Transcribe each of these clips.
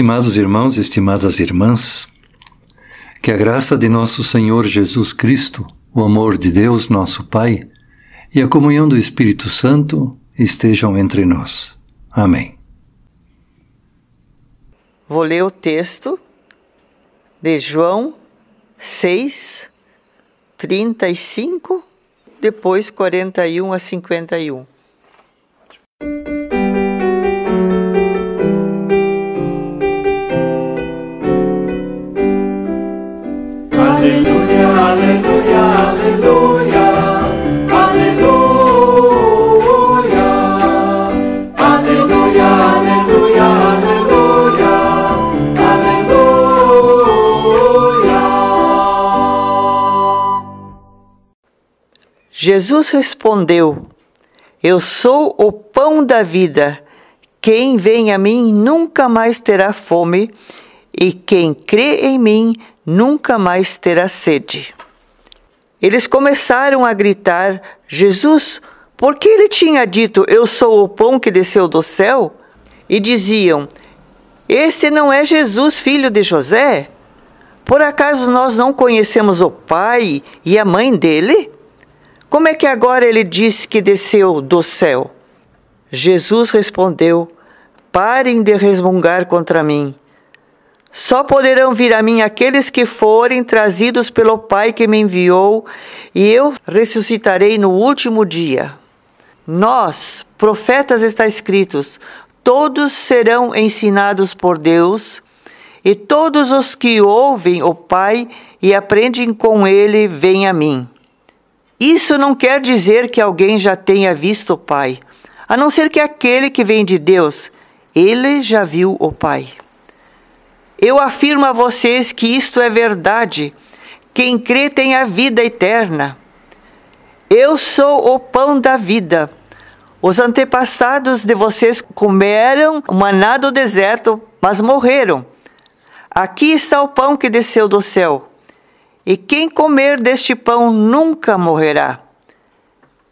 Estimados irmãos estimadas irmãs, que a graça de nosso Senhor Jesus Cristo, o amor de Deus, nosso Pai, e a comunhão do Espírito Santo estejam entre nós. Amém. Vou ler o texto de João 6, 35, depois 41 a 51. Jesus respondeu: Eu sou o pão da vida. Quem vem a mim nunca mais terá fome, e quem crê em mim nunca mais terá sede. Eles começaram a gritar: Jesus, porque ele tinha dito: Eu sou o pão que desceu do céu? E diziam: Este não é Jesus, filho de José? Por acaso nós não conhecemos o pai e a mãe dele? Como é que agora ele diz que desceu do céu? Jesus respondeu: Parem de resmungar contra mim. Só poderão vir a mim aqueles que forem trazidos pelo Pai que me enviou, e eu ressuscitarei no último dia. Nós, profetas, está escritos: todos serão ensinados por Deus, e todos os que ouvem o Pai e aprendem com ele vêm a mim. Isso não quer dizer que alguém já tenha visto o Pai, a não ser que aquele que vem de Deus, ele já viu o Pai. Eu afirmo a vocês que isto é verdade. Quem crê tem a vida eterna. Eu sou o pão da vida. Os antepassados de vocês comeram maná do deserto, mas morreram. Aqui está o pão que desceu do céu e quem comer deste pão nunca morrerá.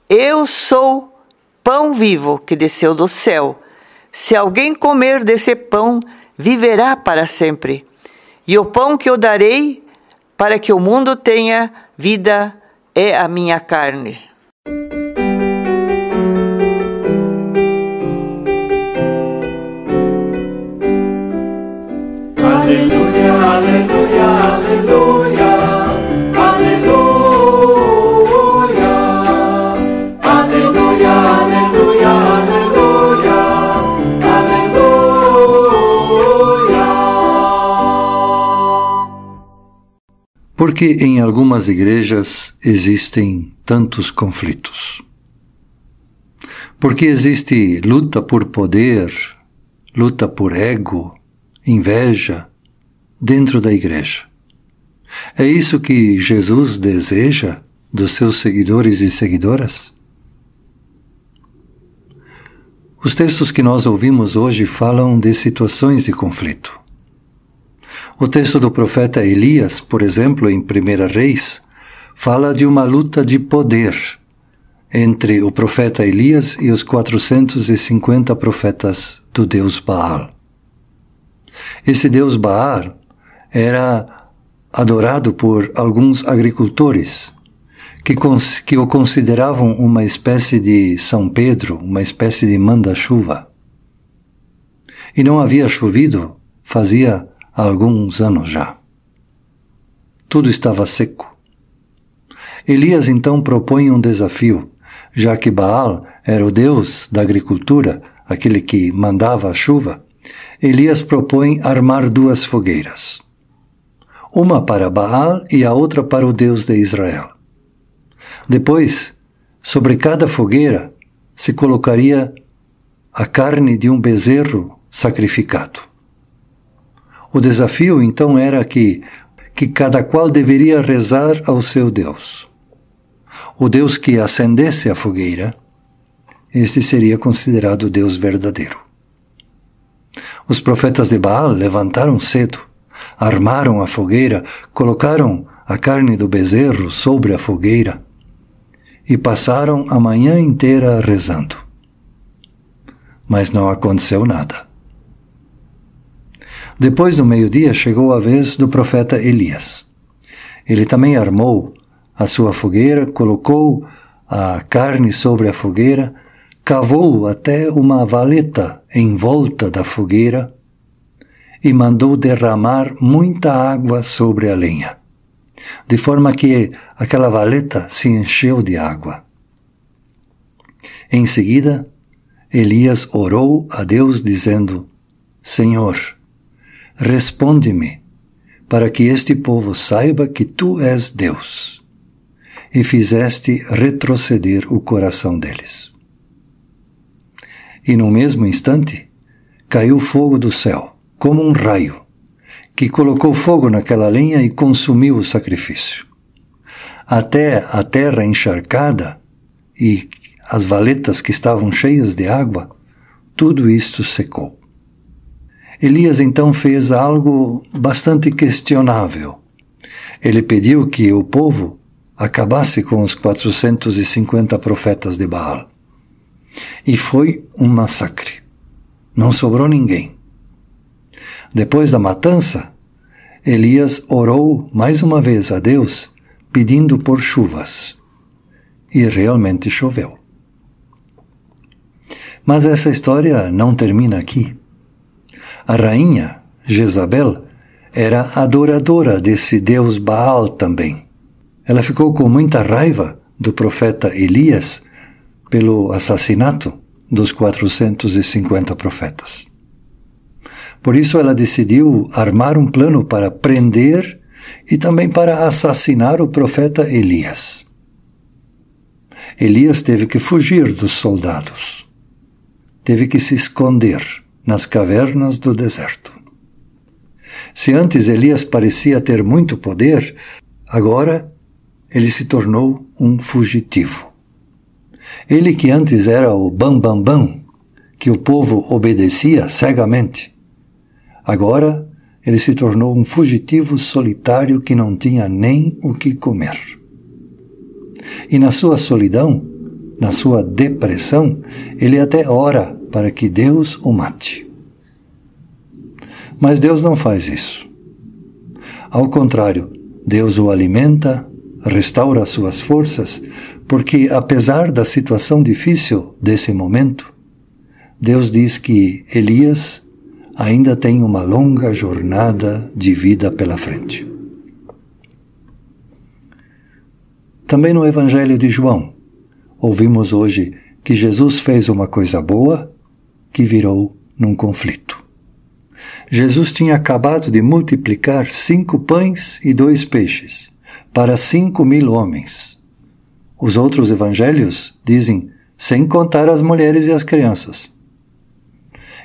Eu sou pão vivo que desceu do céu. Se alguém comer desse pão, viverá para sempre. E o pão que eu darei para que o mundo tenha vida é a minha carne. Por que em algumas igrejas existem tantos conflitos? Porque existe luta por poder, luta por ego, inveja dentro da igreja. É isso que Jesus deseja dos seus seguidores e seguidoras? Os textos que nós ouvimos hoje falam de situações de conflito. O texto do profeta Elias, por exemplo, em 1 Reis, fala de uma luta de poder entre o profeta Elias e os 450 profetas do deus Baal. Esse deus Baal era adorado por alguns agricultores que, que o consideravam uma espécie de São Pedro, uma espécie de manda-chuva. E não havia chovido fazia há alguns anos já. Tudo estava seco. Elias então propõe um desafio, já que Baal era o deus da agricultura, aquele que mandava a chuva. Elias propõe armar duas fogueiras. Uma para Baal e a outra para o Deus de Israel. Depois, sobre cada fogueira se colocaria a carne de um bezerro sacrificado. O desafio então era que, que cada qual deveria rezar ao seu Deus. O Deus que acendesse a fogueira, este seria considerado o Deus verdadeiro. Os profetas de Baal levantaram cedo, armaram a fogueira, colocaram a carne do bezerro sobre a fogueira e passaram a manhã inteira rezando. Mas não aconteceu nada. Depois do meio-dia chegou a vez do profeta Elias. Ele também armou a sua fogueira, colocou a carne sobre a fogueira, cavou até uma valeta em volta da fogueira e mandou derramar muita água sobre a lenha, de forma que aquela valeta se encheu de água. Em seguida, Elias orou a Deus dizendo: Senhor, responde-me, para que este povo saiba que tu és Deus. E fizeste retroceder o coração deles. E no mesmo instante, caiu fogo do céu como um raio, que colocou fogo naquela lenha e consumiu o sacrifício. Até a terra encharcada e as valetas que estavam cheias de água, tudo isto secou. Elias então fez algo bastante questionável. Ele pediu que o povo acabasse com os 450 profetas de Baal. E foi um massacre. Não sobrou ninguém. Depois da matança, Elias orou mais uma vez a Deus, pedindo por chuvas. E realmente choveu. Mas essa história não termina aqui. A rainha, Jezabel, era adoradora desse deus Baal também. Ela ficou com muita raiva do profeta Elias pelo assassinato dos 450 profetas. Por isso ela decidiu armar um plano para prender e também para assassinar o profeta Elias. Elias teve que fugir dos soldados. Teve que se esconder nas cavernas do deserto. Se antes Elias parecia ter muito poder, agora ele se tornou um fugitivo. Ele que antes era o bam bam bam, que o povo obedecia cegamente, Agora ele se tornou um fugitivo solitário que não tinha nem o que comer. E na sua solidão, na sua depressão, ele até ora para que Deus o mate. Mas Deus não faz isso. Ao contrário, Deus o alimenta, restaura suas forças, porque apesar da situação difícil desse momento, Deus diz que Elias ainda tem uma longa jornada de vida pela frente. Também no Evangelho de João, ouvimos hoje que Jesus fez uma coisa boa que virou num conflito. Jesus tinha acabado de multiplicar cinco pães e dois peixes para cinco mil homens. Os outros evangelhos dizem, sem contar as mulheres e as crianças.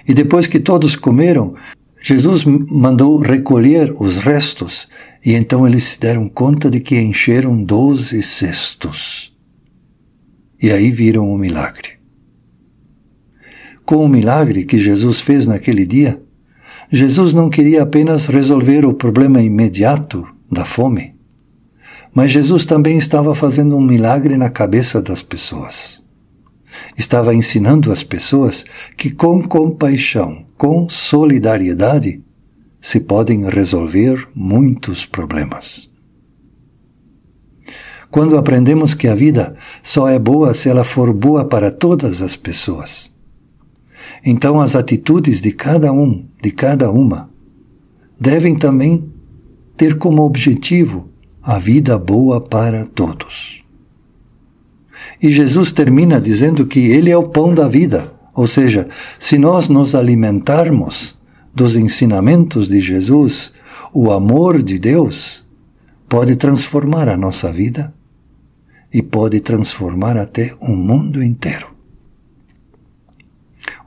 E depois que todos comeram, Jesus mandou recolher os restos, e então eles se deram conta de que encheram doze cestos. E aí viram o milagre. Com o milagre que Jesus fez naquele dia, Jesus não queria apenas resolver o problema imediato da fome, mas Jesus também estava fazendo um milagre na cabeça das pessoas estava ensinando as pessoas que com compaixão, com solidariedade, se podem resolver muitos problemas. Quando aprendemos que a vida só é boa se ela for boa para todas as pessoas, então as atitudes de cada um, de cada uma, devem também ter como objetivo a vida boa para todos. E Jesus termina dizendo que Ele é o pão da vida. Ou seja, se nós nos alimentarmos dos ensinamentos de Jesus, o amor de Deus pode transformar a nossa vida e pode transformar até o mundo inteiro.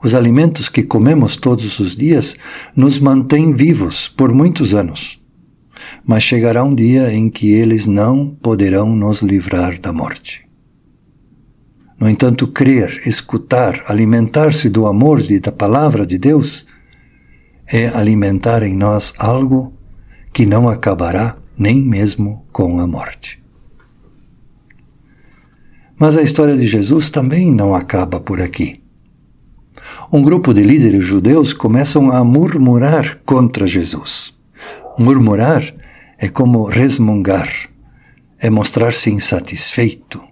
Os alimentos que comemos todos os dias nos mantêm vivos por muitos anos, mas chegará um dia em que eles não poderão nos livrar da morte. No entanto, crer, escutar, alimentar-se do amor e da palavra de Deus é alimentar em nós algo que não acabará nem mesmo com a morte. Mas a história de Jesus também não acaba por aqui. Um grupo de líderes judeus começam a murmurar contra Jesus. Murmurar é como resmungar, é mostrar-se insatisfeito,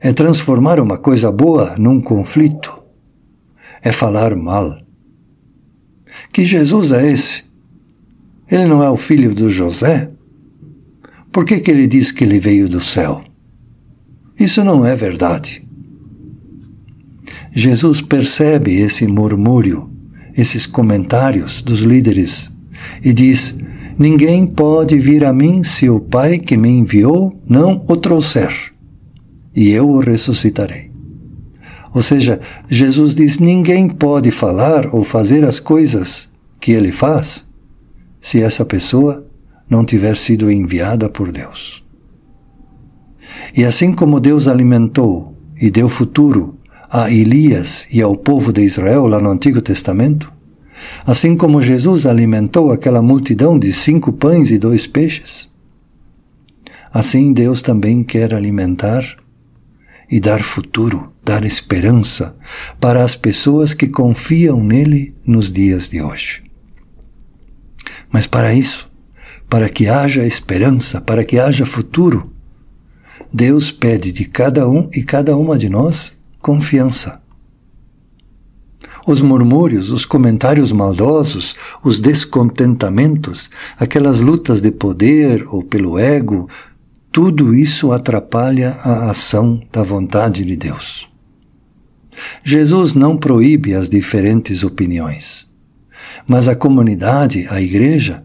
é transformar uma coisa boa num conflito, é falar mal. Que Jesus é esse? Ele não é o filho do José? Por que, que ele diz que ele veio do céu? Isso não é verdade. Jesus percebe esse murmúrio, esses comentários dos líderes e diz: Ninguém pode vir a mim se o Pai que me enviou não o trouxer, e eu o ressuscitarei. Ou seja, Jesus diz: ninguém pode falar ou fazer as coisas que ele faz se essa pessoa não tiver sido enviada por Deus. E assim como Deus alimentou e deu futuro a Elias e ao povo de Israel lá no Antigo Testamento, assim como Jesus alimentou aquela multidão de cinco pães e dois peixes, assim Deus também quer alimentar e dar futuro, dar esperança para as pessoas que confiam nele nos dias de hoje. Mas para isso, para que haja esperança, para que haja futuro, Deus pede de cada um e cada uma de nós confiança. Os murmúrios, os comentários maldosos, os descontentamentos, aquelas lutas de poder ou pelo ego, tudo isso atrapalha a ação da vontade de Deus. Jesus não proíbe as diferentes opiniões, mas a comunidade, a igreja,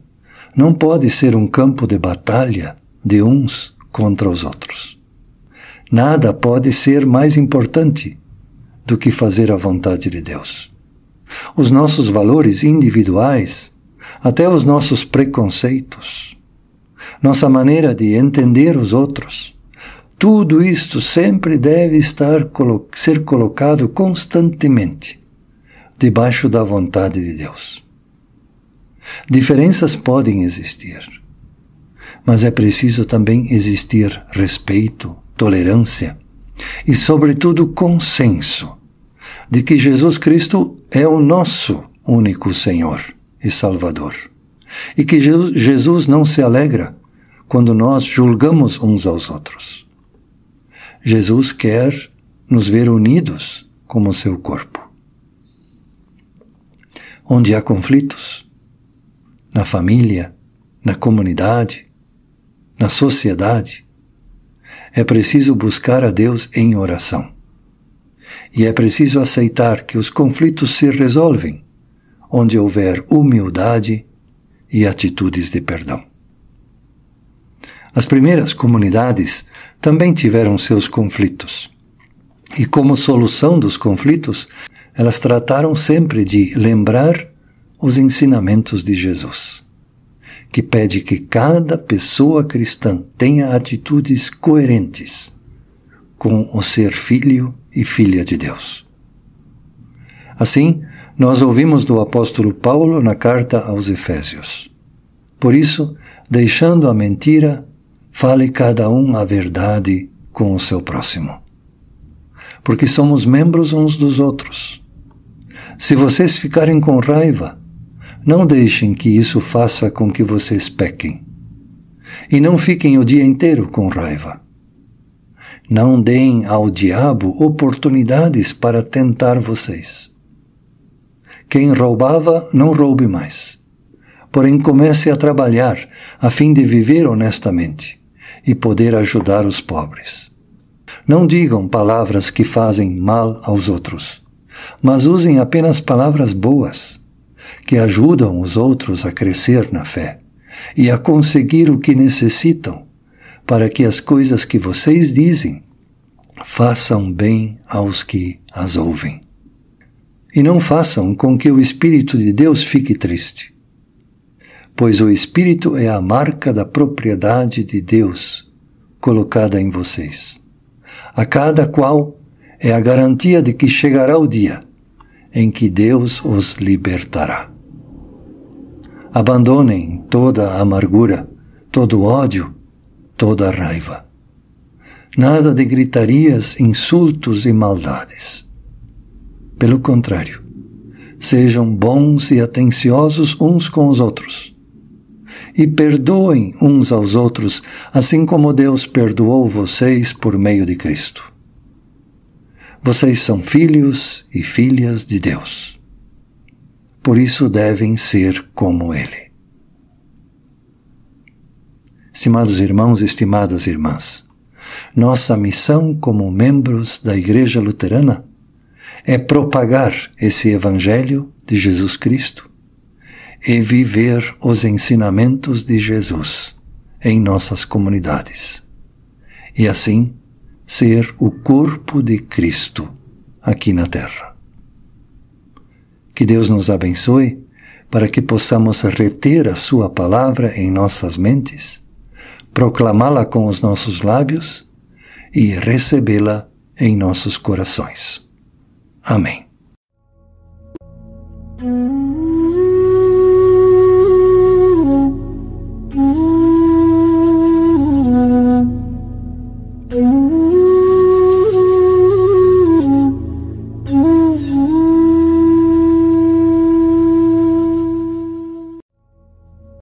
não pode ser um campo de batalha de uns contra os outros. Nada pode ser mais importante do que fazer a vontade de Deus. Os nossos valores individuais, até os nossos preconceitos, nossa maneira de entender os outros, tudo isto sempre deve estar ser colocado constantemente debaixo da vontade de Deus. Diferenças podem existir, mas é preciso também existir respeito, tolerância e, sobretudo, consenso de que Jesus Cristo é o nosso único Senhor e Salvador. E que Jesus não se alegra quando nós julgamos uns aos outros. Jesus quer nos ver unidos como seu corpo. Onde há conflitos, na família, na comunidade, na sociedade, é preciso buscar a Deus em oração. E é preciso aceitar que os conflitos se resolvem onde houver humildade e atitudes de perdão. As primeiras comunidades também tiveram seus conflitos. E como solução dos conflitos, elas trataram sempre de lembrar os ensinamentos de Jesus que pede que cada pessoa cristã tenha atitudes coerentes com o ser filho e filha de Deus. Assim, nós ouvimos do apóstolo Paulo na carta aos Efésios. Por isso, deixando a mentira, fale cada um a verdade com o seu próximo. Porque somos membros uns dos outros. Se vocês ficarem com raiva, não deixem que isso faça com que vocês pequem. E não fiquem o dia inteiro com raiva. Não deem ao diabo oportunidades para tentar vocês. Quem roubava, não roube mais. Porém, comece a trabalhar a fim de viver honestamente e poder ajudar os pobres. Não digam palavras que fazem mal aos outros, mas usem apenas palavras boas que ajudam os outros a crescer na fé e a conseguir o que necessitam para que as coisas que vocês dizem façam bem aos que as ouvem. E não façam com que o Espírito de Deus fique triste, pois o Espírito é a marca da propriedade de Deus colocada em vocês, a cada qual é a garantia de que chegará o dia em que Deus os libertará. Abandonem toda a amargura, todo ódio, toda raiva. Nada de gritarias, insultos e maldades. Pelo contrário, sejam bons e atenciosos uns com os outros. E perdoem uns aos outros, assim como Deus perdoou vocês por meio de Cristo. Vocês são filhos e filhas de Deus. Por isso devem ser como Ele. Estimados irmãos estimadas irmãs, nossa missão como membros da Igreja Luterana é propagar esse Evangelho de Jesus Cristo e viver os ensinamentos de Jesus em nossas comunidades. E assim, ser o corpo de Cristo aqui na Terra. Que Deus nos abençoe para que possamos reter a Sua palavra em nossas mentes, proclamá-la com os nossos lábios e recebê-la em nossos corações. Amém.